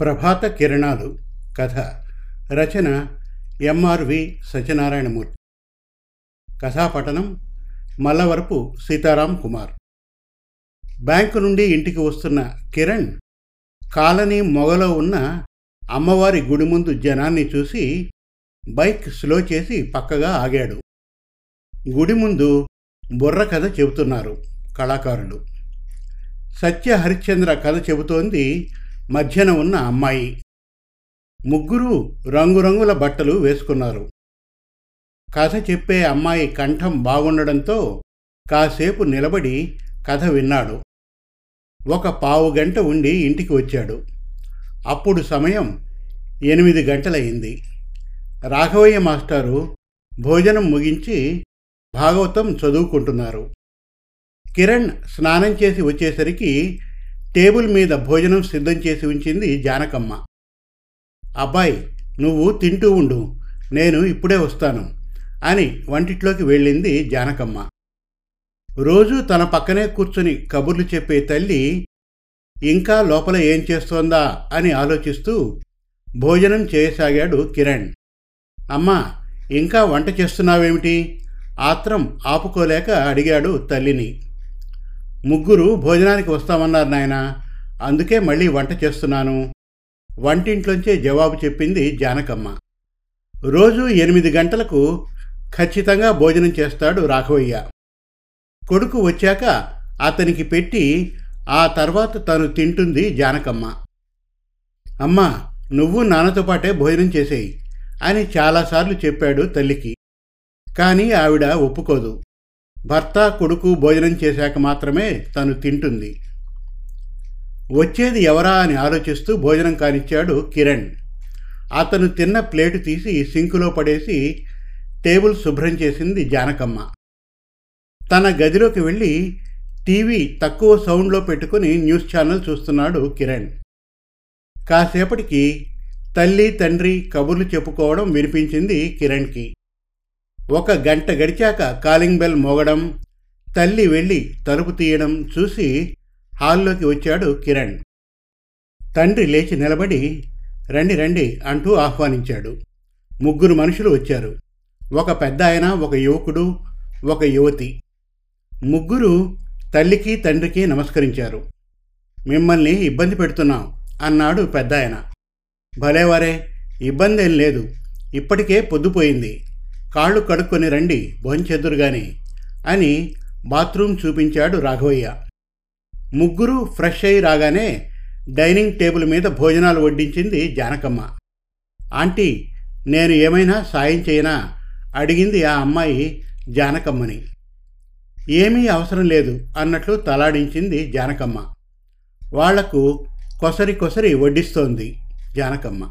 ప్రభాత కిరణాలు కథ రచన ఎంఆర్వి సత్యనారాయణమూర్తి. కథాపఠనం మల్లవరపు సీతారాం కుమార్. బ్యాంకు నుండి ఇంటికి వస్తున్న కిరణ్ కాలనీ మొగలో ఉన్న అమ్మవారి గుడి ముందు జనాన్ని చూసి బైక్ స్లో చేసి పక్కగా ఆగాడు. గుడి ముందు బుర్ర కథ చెబుతున్నారు కళాకారులు. సత్య హరిశ్చంద్ర కథ చెబుతోంది మధ్యన ఉన్న అమ్మాయి. ముగ్గురు రంగురంగుల బట్టలు వేసుకున్నారు. కథ చెప్పే అమ్మాయి కంఠం బాగుండడంతో కాసేపు నిలబడి కథ విన్నాడు. ఒక పావు గంట ఉండి ఇంటికి వచ్చాడు. అప్పుడు సమయం ఎనిమిది గంటలయింది రాఘవయ్య మాస్టారు భోజనం ముగించి భాగవతం చదువుకుంటున్నారు. కిరణ్ స్నానం చేసి వచ్చేసరికి టేబుల్ మీద భోజనం సిద్ధం చేసి ఉంచింది జానకమ్మ. అబ్బాయి నువ్వు తింటూ ఉండు. నేను ఇప్పుడే వస్తాను అని వంటిట్లోకి వెళ్ళింది జానకమ్మ. రోజు తన పక్కనే కూర్చుని కబుర్లు చెప్పే తల్లి ఇంకా లోపల ఏం చేస్తోందా? అని ఆలోచిస్తూ భోజనం చేయసాగాడు కిరణ్. అమ్మా ఇంకా వంట చేస్తున్నావేమిటి? ఆత్రం ఆపుకోలేక అడిగాడు తల్లిని. ముగ్గురు భోజనానికి వస్తామన్నారు నాయన. అందుకే మళ్ళీ వంట చేస్తున్నాను. వంటింట్లోంచే జవాబు చెప్పింది జానకమ్మ. రోజు ఎనిమిది గంటలకు ఖచ్చితంగా భోజనం చేస్తాడు రాఘవయ్య. కొడుకు వచ్చాక అతనికి పెట్టి ఆ తర్వాత తను తింటుంది జానకమ్మ. అమ్మా నువ్వు నాన్నతో పాటే భోజనం చేసేయి అని చాలాసార్లు చెప్పాడు తల్లికి. కానీ ఆవిడ ఒప్పుకోదు. భర్త కొడుకు భోజనం చేశాక మాత్రమే తను తింటుంది. వచ్చేది ఎవరా అని ఆలోచిస్తూ భోజనం కానిచ్చాడు కిరణ్. అతను తిన్న ప్లేటు తీసి సింకులో పడేసి టేబుల్ శుభ్రం చేసింది జానకమ్మ. తన గదిలోకి వెళ్ళి టీవీ తక్కువ సౌండ్లో పెట్టుకుని న్యూస్ ఛానల్ చూస్తున్నాడు కిరణ్. కాసేపటికి తల్లి తండ్రి కబుర్లు చెప్పుకోవడం వినిపించింది కిరణ్కి. ఒక గంట గడిచాక కాలింగ్ బెల్ మోగడం తల్లి వెళ్ళి తలుపు తీయడం చూసి హాల్లోకి వచ్చాడు కిరణ్. తండ్రి లేచి నిలబడి రండి రండి అంటూ ఆహ్వానించాడు. ముగ్గురు మనుషులు వచ్చారు. ఒక పెద్ద ఆయన ఒక యువకుడు ఒక యువతి. ముగ్గురు తల్లికి తండ్రికి నమస్కరించారు. మిమ్మల్ని ఇబ్బంది పెడుతున్నాం అన్నాడు పెద్ద ఆయన. భలేవారే ఇబ్బంది ఏం లేదు. ఇప్పటికే పొద్దుపోయింది. కాళ్ళు కడుక్కొని రండి భోంచెదురుగాని అని బాత్రూమ్ చూపించాడు రాఘవయ్య. ముగ్గురు ఫ్రెష్ అయి రాగానే డైనింగ్ టేబుల్ మీద భోజనాలు వడ్డించింది జానకమ్మ. ఆంటీ నేను ఏమైనా సాయం చేయనా? అడిగింది ఆ అమ్మాయి జానకమ్మని. ఏమీ అవసరం లేదు అన్నట్లు తలాడించింది జానకమ్మ. వాళ్ళకు కొసరి కొసరి వడ్డిస్తోంది జానకమ్మ.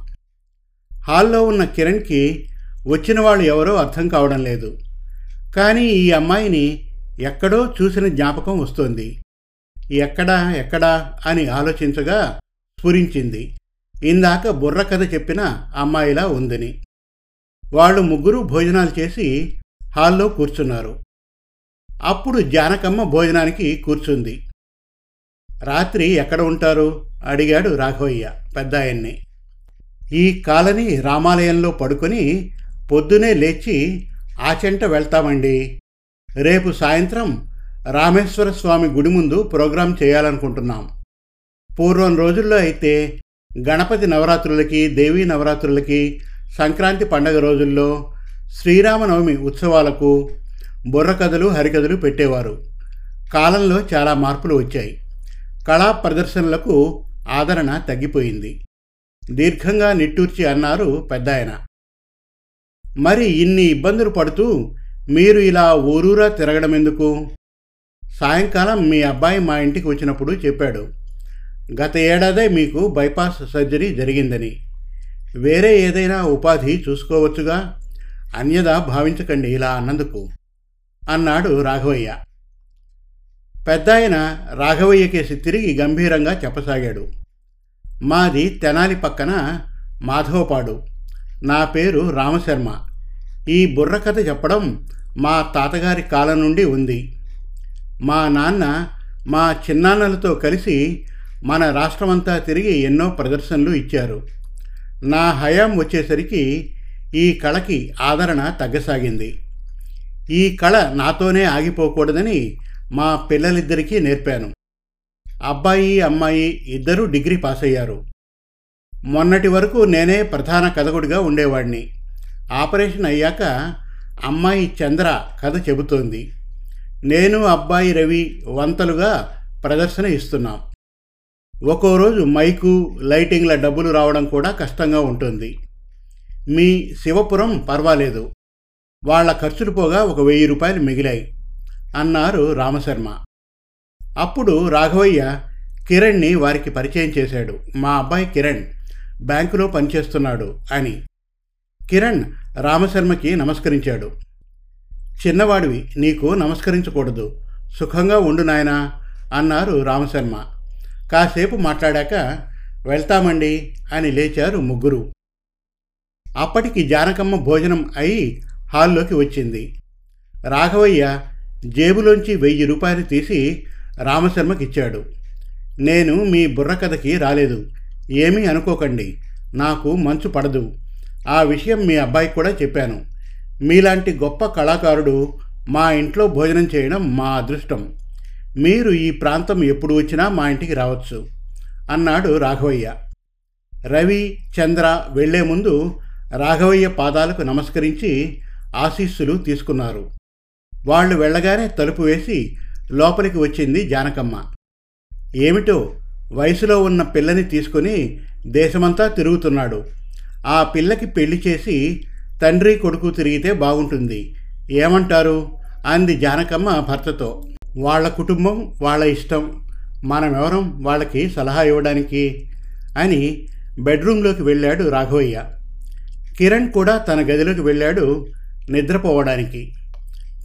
హాల్లో ఉన్న కిరణ్కి వచ్చిన వాళ్ళు ఎవరో అర్థం కావడం లేదు. కానీ ఈ అమ్మాయిని ఎక్కడో చూసిన జ్ఞాపకం వస్తోంది. ఎక్కడా ఎక్కడా అని ఆలోచించగా స్ఫురించింది. ఇందాక బుర్ర కథ చెప్పిన అమ్మాయిలా ఉందని. వాళ్ళు ముగ్గురు భోజనాలు చేసి హాల్లో కూర్చున్నారు. అప్పుడు జానకమ్మ భోజనానికి కూర్చుంది. రాత్రి ఎక్కడ ఉంటారు? అడిగాడు రాఘవయ్య పెద్దాయన్ని. ఈ కాలనీ రామాలయంలో పడుకొని పొద్దునే లేచి ఆచెంట వెళ్తామండి. రేపు సాయంత్రం రామేశ్వర స్వామి గుడి ముందు ప్రోగ్రాం చేయాలనుకుంటున్నాం. పూర్వం రోజుల్లో అయితే గణపతి నవరాత్రులకి దేవీ నవరాత్రులకి సంక్రాంతి పండగ రోజుల్లో శ్రీరామనవమి ఉత్సవాలకు బుర్రకథలు హరికథలు పెట్టేవారు. కాలంలో చాలా మార్పులు వచ్చాయి. కళా ప్రదర్శనలకు ఆదరణ తగ్గిపోయింది. దీర్ఘంగా నిట్టూర్చి అన్నారు పెద్దాయన. మరి ఇన్ని ఇబ్బందులు పడుతూ మీరు ఇలా ఊరూరా తిరగడం ఎందుకు? సాయంకాలం మీ అబ్బాయి మా ఇంటికి వచ్చినప్పుడు చెప్పాడు గత ఏడాదే మీకు బైపాస్ సర్జరీ జరిగిందని. వేరే ఏదైనా ఉపాధి చూసుకోవచ్చుగా? అన్యదా భావించకండి ఇలా అన్నందుకు అన్నాడు రాఘవయ్య. పెద్దాయన రాఘవయ్య కేసి తిరిగి గంభీరంగా చెప్పసాగాడు మాది తెనాలి పక్కన మాధవపాడు. నా పేరు రామశర్మ. ఈ బుర్రకథ చెప్పడం మా తాతగారి కాలం నుండి ఉంది. మా నాన్న మా చిన్నాన్నలతో కలిసి మన రాష్ట్రమంతా తిరిగి ఎన్నో ప్రదర్శనలు ఇచ్చారు. నా హయాం వచ్చేసరికి ఈ కళకి ఆదరణ తగ్గసాగింది. ఈ కళ నాతోనే ఆగిపోకూడదని మా పిల్లలిద్దరికీ నేర్పాను. అబ్బాయి అమ్మాయి ఇద్దరూ డిగ్రీ పాస్ అయ్యారు మొన్నటి వరకు నేనే ప్రధాన కథకుడిగా ఉండేవాడిని. ఆపరేషన్ అయ్యాక అమ్మాయి చంద్ర కథ చెబుతోంది. నేను అబ్బాయి రవి వంతలుగా ప్రదర్శన ఇస్తున్నాం. ఒక్కో రోజు మైకు లైటింగ్ల డబ్బులు రావడం కూడా కష్టంగా ఉంటుంది. మీ శివపురం పర్వాలేదు. వాళ్ళ ఖర్చులు పోగా ఒక వెయ్యి రూపాయలు మిగిలాయి అన్నారు రామశర్మ. అప్పుడు రాఘవయ్య కిరణ్ని వారికి పరిచయం చేశాడు. మా అబ్బాయి కిరణ్. బ్యాంకులో పనిచేస్తున్నాడు అని. కిరణ్ రామశర్మకి నమస్కరించాడు. చిన్నవాడివి నీకు నమస్కరించకూడదు. సుఖంగా ఉండు నాయనా అన్నారు రామశర్మ. కాసేపు మాట్లాడాక వెళ్తామండి అని లేచారు ముగ్గురు. అప్పటికి జానకమ్మ భోజనం అయి హాల్లోకి వచ్చింది. రాఘవయ్య జేబులోంచి వెయ్యి రూపాయలు తీసి రామశర్మకిచ్చాడు. నేను మీ బుర్రకథకి రాలేదు. ఏమీ అనుకోకండి. నాకు మంచు పడదు. ఆ విషయం మీ అబ్బాయికి కూడా చెప్పాను. మీలాంటి గొప్ప కళాకారుడు మా ఇంట్లో భోజనం చేయడం మా అదృష్టం. మీరు ఈ ప్రాంతం ఎప్పుడు వచ్చినా మా ఇంటికి రావచ్చు. అన్నాడు రాఘవయ్య. రవి చంద్ర వెళ్ళే ముందు రాఘవయ్య పాదాలకు నమస్కరించి ఆశీస్సులు తీసుకున్నారు. వాళ్ళు వెళ్ళగానే తలుపు వేసి లోపలికి వచ్చింది జానకమ్మ. ఏమిటో వయసులో ఉన్న పిల్లని తీసుకొని దేశమంతా తిరుగుతున్నాడు. ఆ పిల్లకి పెళ్ళి చేసి తండ్రి కొడుకు తిరిగితే బాగుంటుంది. ఏమంటారు? అంది జానకమ్మ భర్తతో. వాళ్ళ కుటుంబం వాళ్ళ ఇష్టం. మనమెవరం? వాళ్ళకి సలహా ఇవ్వడానికి అని బెడ్రూమ్లోకి వెళ్ళాడు రాఘవయ్య. కిరణ్ కూడా తన గదిలోకి వెళ్ళాడు నిద్రపోవడానికి.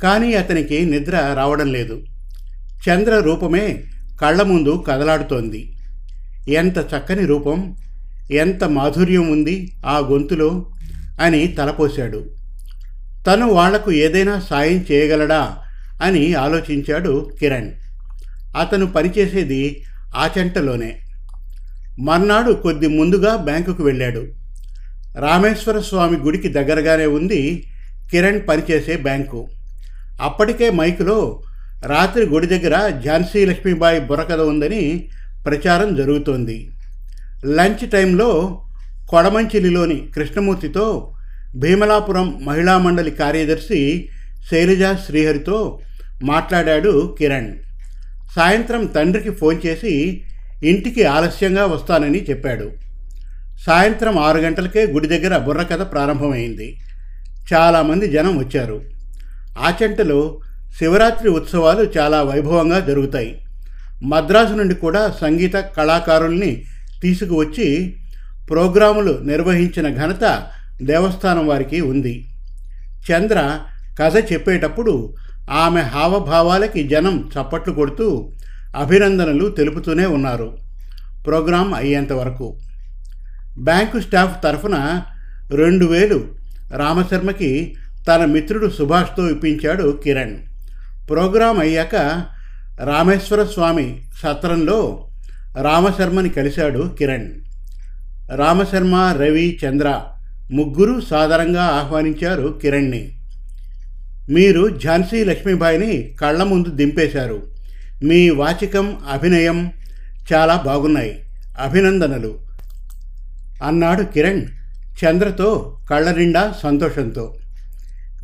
కానీ అతనికి నిద్ర రావడం లేదు. చంద్ర రూపమే కళ్ళ ముందు కదలాడుతోంది. ఎంత చక్కని రూపం ఎంత మాధుర్యం ఉంది ఆ గొంతులో అని తలపోశాడు. తను వాళ్ళకు ఏదైనా సాయం చేయగలడా అని ఆలోచించాడు కిరణ్. అతను పనిచేసేది ఆ చెంటలోనే. మర్నాడు కొద్ది ముందుగా బ్యాంకుకు వెళ్ళాడు. రామేశ్వర స్వామి గుడికి దగ్గరగానే ఉంది కిరణ్ పనిచేసే బ్యాంకు. అప్పటికే మైకులో రాత్రి గుడి దగ్గర ఝాన్సీ లక్ష్మీబాయి బుర్రకథ ఉందని ప్రచారం జరుగుతోంది. లంచ్ టైంలో కొడమంచిలిలోని కృష్ణమూర్తితో భీమలాపురం మహిళా మండలి కార్యదర్శి శైలజ శ్రీహరితో మాట్లాడాడు కిరణ్. సాయంత్రం తండ్రికి ఫోన్ చేసి ఇంటికి ఆలస్యంగా వస్తానని చెప్పాడు. సాయంత్రం ఆరు గంటలకే గుడి దగ్గర బుర్రకథ ప్రారంభమైంది. చాలామంది జనం వచ్చారు. ఆచంటలో శివరాత్రి ఉత్సవాలు చాలా వైభవంగా జరుగుతాయి. మద్రాసు నుండి కూడా సంగీత కళాకారుల్ని తీసుకువచ్చి ప్రోగ్రాములు నిర్వహించిన ఘనత దేవస్థానం వారికి ఉంది. చంద్ర కథ చెప్పేటప్పుడు ఆమె హావభావాలకి జనం చప్పట్లు కొడుతూ అభినందనలు తెలుపుతూనే ఉన్నారు. ప్రోగ్రాం అయ్యేంత వరకు. బ్యాంకు స్టాఫ్ తరఫున రెండు వేలు రామశర్మకి తన మిత్రుడు సుభాష్తో ఇప్పించాడు కిరణ్. ప్రోగ్రాం అయ్యాక రామేశ్వర స్వామి సత్రంలో రామశర్మని కలిశాడు కిరణ్. రామశర్మ రవి చంద్ర ముగ్గురు సాధారణంగా ఆహ్వానించారు కిరణ్ని. మీరు ఝాన్సీ లక్ష్మీబాయిని కళ్ళ ముందు దింపేశారు. మీ వాచికం అభినయం చాలా బాగున్నాయి. అభినందనలు. అన్నాడు కిరణ్ చంద్రతో కళ్ళ నిండా సంతోషంతో.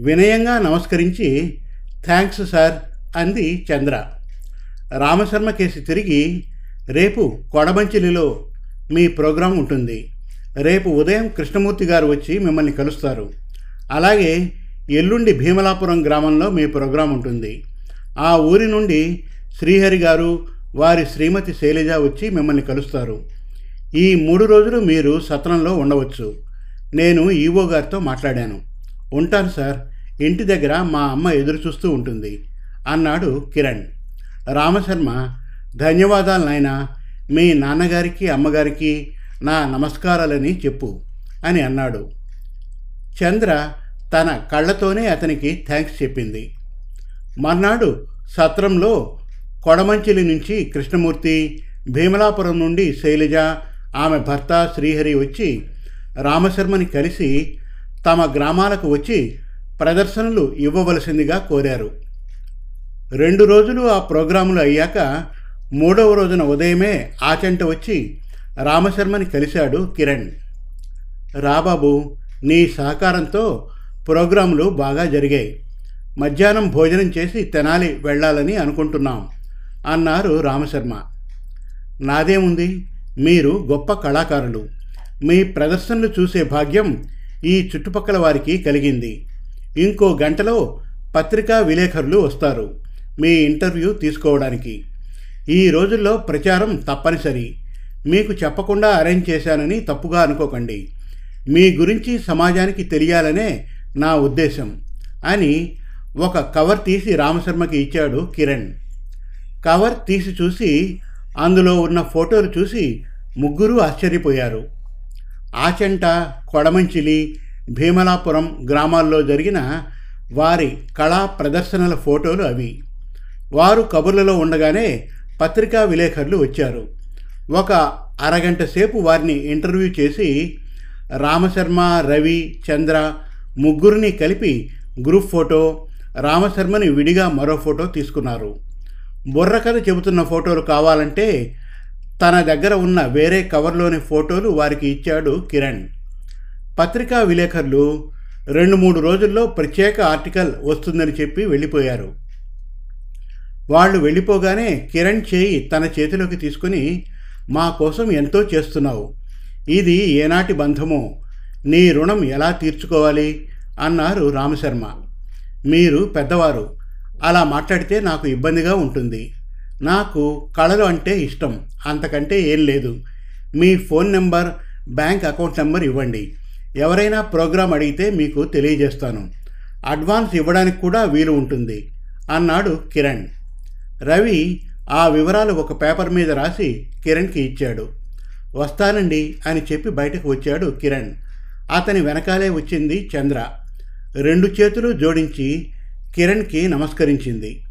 వినయంగా నమస్కరించి థ్యాంక్స్ సార్ అంది చంద్ర. రామశర్మ కేసి తిరిగి రేపు కొడమంచిలిలో మీ ప్రోగ్రాం ఉంటుంది. రేపు ఉదయం కృష్ణమూర్తి గారు వచ్చి మిమ్మల్ని కలుస్తారు. అలాగే ఎల్లుండి భీమలాపురం గ్రామంలో మీ ప్రోగ్రాం ఉంటుంది. ఆ ఊరి నుండి శ్రీహరి గారు వారి శ్రీమతి శైలజ వచ్చి మిమ్మల్ని కలుస్తారు. ఈ మూడు రోజులు మీరు సత్రంలో ఉండవచ్చు. నేను ఈవో గారితో మాట్లాడాను. ఉంటాను సార్. ఇంటి దగ్గర మా అమ్మ ఎదురు చూస్తూ ఉంటుంది. అన్నాడు కిరణ్. రామశర్మ ధన్యవాదాలు నాయనా మీ నాన్నగారికి అమ్మగారికి నా నమస్కారాలని చెప్పు అని అన్నాడు. చంద్ర తన కళ్ళతోనే అతనికి థ్యాంక్స్ చెప్పింది. మర్నాడు సత్రంలో కొడమంచిలి నుంచి కృష్ణమూర్తి భీమలాపురం నుండి శైలజ ఆమె భర్త శ్రీహరి వచ్చి రామశర్మని కలిసి తమ గ్రామాలకు వచ్చి ప్రదర్శనలు ఇవ్వవలసిందిగా కోరారు. రెండు రోజులు ఆ ప్రోగ్రాములు అయ్యాక మూడవ రోజున ఉదయమే ఆచంట వచ్చి రామశర్మని కలిశాడు కిరణ్. రాబాబు నీ సహకారంతో ప్రోగ్రాములు బాగా జరిగాయి. మధ్యాహ్నం భోజనం చేసి తెనాలి వెళ్ళాలని అనుకుంటున్నాం అన్నారు రామశర్మ. నాదేముంది? మీరు గొప్ప కళాకారులు. మీ ప్రదర్శనలు చూసే భాగ్యం ఈ చుట్టుపక్కల వారికి కలిగింది. ఇంకో గంటలో పత్రికా విలేకరులు వస్తారు మీ ఇంటర్వ్యూ తీసుకోవడానికి. ఈ రోజుల్లో ప్రచారం తప్పనిసరి. మీకు చెప్పకుండా అరేంజ్ చేశానని తప్పుగా అనుకోకండి. మీ గురించి సమాజానికి తెలియాలనే నా ఉద్దేశం అని ఒక కవర్ తీసి రామశర్మకి ఇచ్చాడు కిరణ్. కవర్ తీసి చూసి అందులో ఉన్న ఫోటోలు చూసి ముగ్గురు ఆశ్చర్యపోయారు. ఆచంట కొడమంచిలి భీమలాపురం గ్రామాల్లో జరిగిన వారి కళా ప్రదర్శనల ఫోటోలు అవి. వారు కబుర్లలో ఉండగానే పత్రికా విలేకరులు వచ్చారు. ఒక అరగంట సేపు వారిని ఇంటర్వ్యూ చేసి రామశర్మ రవి చంద్ర ముగ్గురిని కలిపి గ్రూప్ ఫోటో రామశర్మని విడిగా మరో ఫోటో తీసుకున్నారు. బుర్రకథ చెబుతున్న ఫోటోలు కావాలంటే తన దగ్గర ఉన్న వేరే కవర్లోని ఫోటోలు వారికి ఇచ్చాడు కిరణ్. పత్రికా విలేకరులు రెండు మూడు రోజుల్లో ప్రత్యేక ఆర్టికల్ వస్తుందని చెప్పి వెళ్ళిపోయారు. వాళ్ళు వెళ్ళిపోగానే కిరణ్ చేయి తన చేతిలోకి తీసుకుని మా కోసం ఎంతో చేస్తున్నావు. ఇది ఏనాటి బంధమో? నీ రుణం ఎలా తీర్చుకోవాలి? అన్నారు రామశర్మ. మీరు పెద్దవారు. అలా మాట్లాడితే నాకు ఇబ్బందిగా ఉంటుంది. నాకు కళలు అంటే ఇష్టం. అంతకంటే ఏం లేదు. మీ phone number bank account number ఇవ్వండి. ఎవరైనా ప్రోగ్రాం అడిగితే మీకు తెలియజేస్తాను. అడ్వాన్స్ ఇవ్వడానికి కూడా వీలు ఉంటుంది. అన్నాడు కిరణ్. రవి ఆ వివరాలు ఒక పేపర్ మీద రాసి కిరణ్కి ఇచ్చాడు. వస్తానండి అని చెప్పి బయటకు వచ్చాడు కిరణ్. అతని వెనకాలే వచ్చింది చంద్ర. రెండు చేతులు జోడించి కిరణ్కి నమస్కరించింది.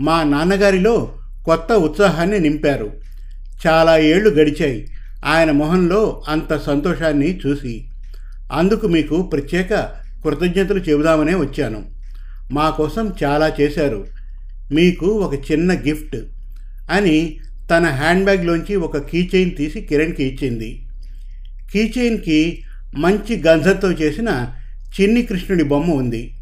మా నాన్నగారిలో కొత్త ఉత్సాహాన్ని నింపారు. చాలా ఏళ్ళు గడిచాయి. ఆయన మొహంలో అంత సంతోషాన్ని చూసి అందుకు మీకు ప్రత్యేక కృతజ్ఞతలు చెబుదామనే వచ్చాను. మా కోసం చాలా చేశారు. మీకు ఒక చిన్న గిఫ్ట్ అని తన హ్యాండ్ బ్యాగ్లోంచి ఒక కీ చైన్ తీసి కిరణ్కి ఇచ్చింది. కీ చైన్కి మంచి గంధంతో చేసిన చిన్ని కృష్ణుడి బొమ్మ ఉంది.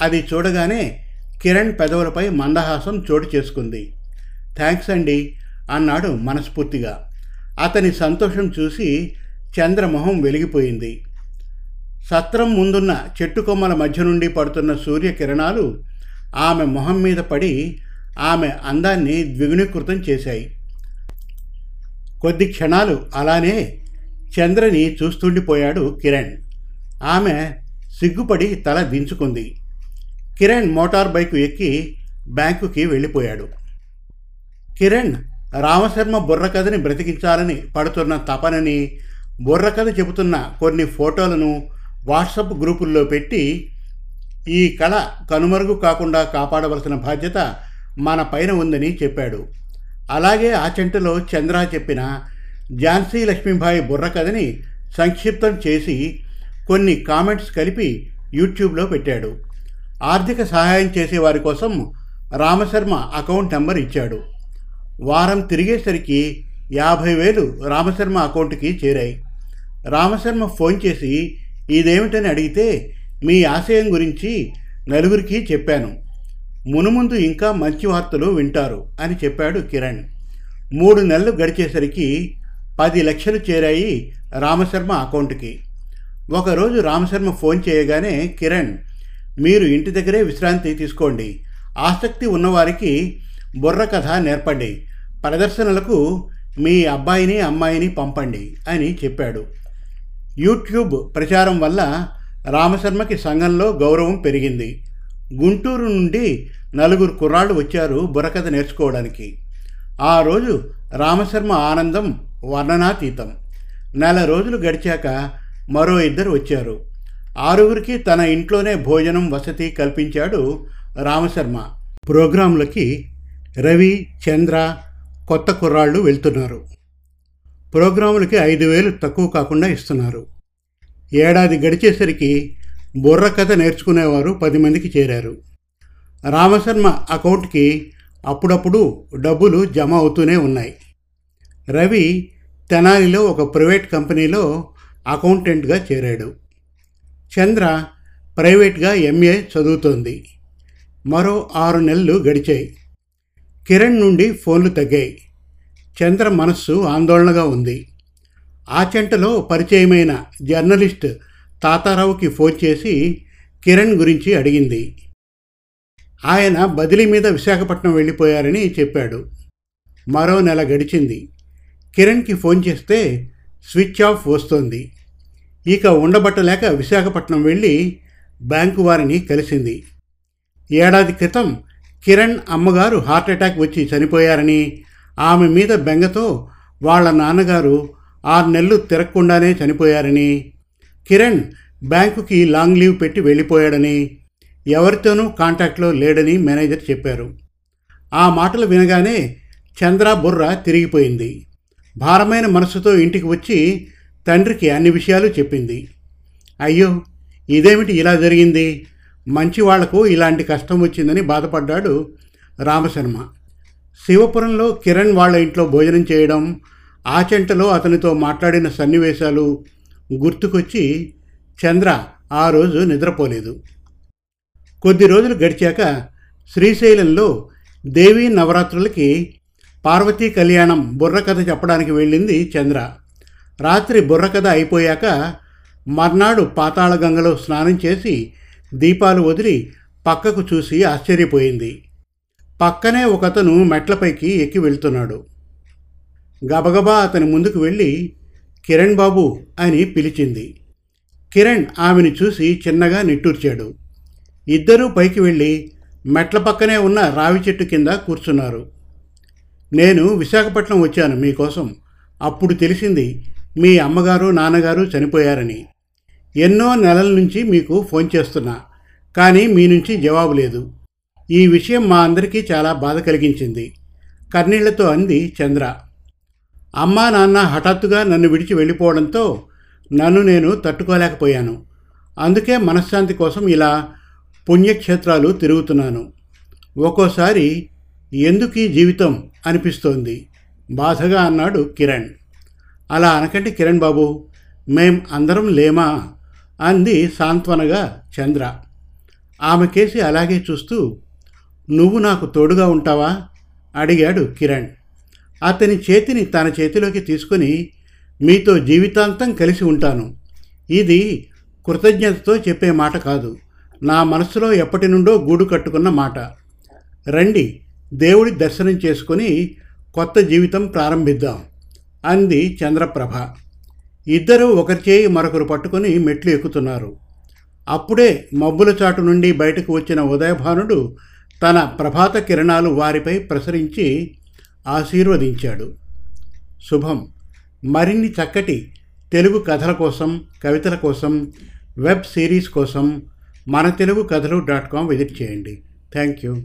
అది చూడగానే కిరణ్ పెదవులపై మందహాసం చోటు చేసుకుంది. థ్యాంక్స్ అండి అన్నాడు మనస్ఫూర్తిగా. అతని సంతోషం చూసి చంద్రమొహం వెలిగిపోయింది. సత్రం ముందున్న చెట్టు కొమ్మల మధ్య నుండి పడుతున్న సూర్యకిరణాలు ఆమె మొహం మీద పడి ఆమె అందాన్ని ద్విగుణీకృతం చేశాయి. కొద్ది క్షణాలు అలానే చంద్రని చూస్తుండిపోయాడు కిరణ్. ఆమె సిగ్గుపడి తల దించుకుంది. కిరణ్ మోటార్ బైకు ఎక్కి బ్యాంకుకి వెళ్ళిపోయాడు. కిరణ్ రామశర్మ బుర్రకథని బ్రతికించాలని పడుతున్న తపనని బుర్రకథ చెబుతున్న కొన్ని ఫోటోలను వాట్సప్ గ్రూపుల్లో పెట్టి ఈ కళ కనుమరుగు కాకుండా కాపాడవలసిన బాధ్యత మన పైన ఉందని చెప్పాడు. అలాగే ఆ చెంటలో చంద్ర చెప్పిన ఝాన్సీ లక్ష్మీబాయి బుర్రకథని సంక్షిప్తం చేసి కొన్ని కామెంట్స్ కలిపి యూట్యూబ్లో పెట్టాడు. ఆర్థిక సహాయం చేసే వారి కోసం రామశర్మ అకౌంట్ నెంబర్ ఇచ్చాడు. వారం తిరిగేసరికి యాభై వేలు రామశర్మ అకౌంట్కి చేరాయి. రామశర్మ ఫోన్ చేసి ఇదేమిటని అడిగితే మీ ఆశయం గురించి నలుగురికి చెప్పాను. మునుముందు ఇంకా మంచి వార్తలు వింటారు అని చెప్పాడు కిరణ్. మూడు నెలలు గడిచేసరికి పది లక్షలు చేరాయి రామశర్మ అకౌంట్కి. ఒకరోజు రామశర్మ ఫోన్ చేయగానే కిరణ్ మీరు ఇంటి దగ్గరే విశ్రాంతి తీసుకోండి. ఆసక్తి ఉన్నవారికి బుర్ర కథ నేర్పండి. ప్రదర్శనలకు మీ అబ్బాయిని అమ్మాయిని పంపండి అని చెప్పాడు. యూట్యూబ్ ప్రచారం వల్ల రామశర్మకి సంఘంలో గౌరవం పెరిగింది. గుంటూరు నుండి నలుగురు కుర్రాళ్ళు వచ్చారు బుర్రకథ నేర్చుకోవడానికి. ఆ రోజు రామశర్మ ఆనందం వర్ణనాతీతం. నెల రోజులు గడిచాక మరో ఇద్దరు వచ్చారు. ఆరుగురికి తన ఇంట్లోనే భోజనం వసతి కల్పించాడు రామశర్మ. ప్రోగ్రాంలకి రవి చంద్ర కొత్త కుర్రాళ్ళు వెళ్తున్నారు. ప్రోగ్రాములకి ఐదు వేలు తక్కువ కాకుండా ఇస్తున్నారు. ఏడాది గడిచేసరికి బుర్ర కథ నేర్చుకునేవారు పది మందికి చేరారు. రామశర్మ అకౌంట్కి అప్పుడప్పుడు డబ్బులు జమ అవుతూనే ఉన్నాయి. రవి తెనాలిలో ఒక ప్రైవేట్ కంపెనీలో అకౌంటెంట్గా చేరాడు. చంద్ర ప్రైవేట్గా ఎంఏ చదువుతోంది. మరో ఆరు నెలలు గడిచాయి. కిరణ్ నుండి ఫోన్లు తగ్గాయి. చంద్ర మనస్సు ఆందోళనగా ఉంది. ఆ చెంటలో పరిచయమైన జర్నలిస్ట్ తాతారావుకి ఫోన్ చేసి కిరణ్ గురించి అడిగింది. ఆయన బదిలీ మీద విశాఖపట్నం వెళ్ళిపోయారని చెప్పాడు. మరో నెల గడిచింది. కిరణ్కి ఫోన్ చేస్తే స్విచ్ ఆఫ్ వస్తోంది. ఇక ఉండబట్టలేక విశాఖపట్నం వెళ్ళి బ్యాంకు వారిని కలిసింది. ఏడాది క్రితం కిరణ్ అమ్మగారు హార్ట్ అటాక్ వచ్చి చనిపోయారని ఆమె మీద బెంగతో వాళ్ళ నాన్నగారు ఆరు నెలలు తిరగకుండానే చనిపోయారని కిరణ్ బ్యాంకుకి లాంగ్ లీవ్ పెట్టి వెళ్ళిపోయాడని ఎవరితోనూ కాంటాక్ట్లో లేడని మేనేజర్ చెప్పారు. ఆ మాటలు వినగానే చంద్ర బుర్ర తిరిగిపోయింది. భారమైన మనసుతో ఇంటికి వచ్చి తండ్రికి అన్ని విషయాలు చెప్పింది. అయ్యో ఇదేమిటి ఇలా జరిగింది? మంచి వాళ్ళకు ఇలాంటి కష్టం వచ్చిందని బాధపడ్డాడు రామశర్మ. శివపురంలో కిరణ్ వాళ్ళ ఇంట్లో భోజనం చేయడం ఆచంటలో అతనితో మాట్లాడిన సన్నివేశాలు గుర్తుకొచ్చి చంద్ర ఆ రోజు నిద్రపోలేదు. కొద్ది రోజులు గడిచాక శ్రీశైలంలో దేవీ నవరాత్రులకి పార్వతీ కళ్యాణం బుర్రకథ చెప్పడానికి వెళ్ళింది చంద్ర. రాత్రి బుర్రకథ అయిపోయాక మర్నాడు పాతాళగంగలో స్నానం చేసి దీపాలు వదిలి పక్కకు చూసి ఆశ్చర్యపోయింది. పక్కనే ఒకతను మెట్లపైకి ఎక్కి వెళ్తున్నాడు. గబగబా అతని ముందుకు వెళ్ళి కిరణ్ బాబు అని పిలిచింది. కిరణ్ ఆమెను చూసి చిన్నగా నిట్టూర్చాడు. ఇద్దరూ పైకి వెళ్ళి మెట్ల పక్కనే ఉన్న రావి చెట్టు కింద కూర్చున్నారు. నేను విశాఖపట్నం వచ్చాను మీకోసం. అప్పుడు తెలిసింది మీ అమ్మగారు నాన్నగారు చనిపోయారని. ఎన్నో నెలల నుంచి మీకు ఫోన్ చేస్తున్నా కానీ మీ నుంచి జవాబు లేదు. ఈ విషయం మా అందరికీ చాలా బాధ కలిగించింది. కన్నీళ్ళతో అంది చంద్ర. అమ్మా నాన్న హఠాత్తుగా నన్ను విడిచి వెళ్ళిపోవడంతో నన్ను నేను తట్టుకోలేకపోయాను. అందుకే మనశ్శాంతి కోసం ఇలా పుణ్యక్షేత్రాలు తిరుగుతున్నాను. ఒక్కోసారి ఎందుకు ఈ జీవితం అనిపిస్తోంది? బాధగా అన్నాడు కిరణ్. అలా అనకండి కిరణ్ బాబు మేం అందరం లేమా? అంది సాంత్వనగా చంద్ర. ఆమె కేసి అలాగే చూస్తూ నువ్వు నాకు తోడుగా ఉంటావా? అడిగాడు కిరణ్. అతని చేతిని తన చేతిలోకి తీసుకుని మీతో జీవితాంతం కలిసి ఉంటాను. ఇది కృతజ్ఞతతో చెప్పే మాట కాదు. నా మనసులో ఎప్పటి నుండో గూడు కట్టుకున్న మాట. రండి దేవుడి దర్శనం చేసుకొని కొత్త జీవితం ప్రారంభిద్దాం అంది చంద్రప్రభ. ఇద్దరూ ఒకరి చేయి మరొకరు పట్టుకొని మెట్లు ఎక్కుతున్నారు. అప్పుడే మబ్బుల చాటు నుండి బయటకు వచ్చిన ఉదయభానుడు తన ప్రభాత కిరణాలు వారిపై ప్రసరించి ఆశీర్వదించాడు. శుభం. మరిన్ని చక్కటి తెలుగు కథల కోసం కవితల కోసం వెబ్ సిరీస్ కోసం మన తెలుగు కథలు డాట్ కామ్ విజిట్ చేయండి. Thank you.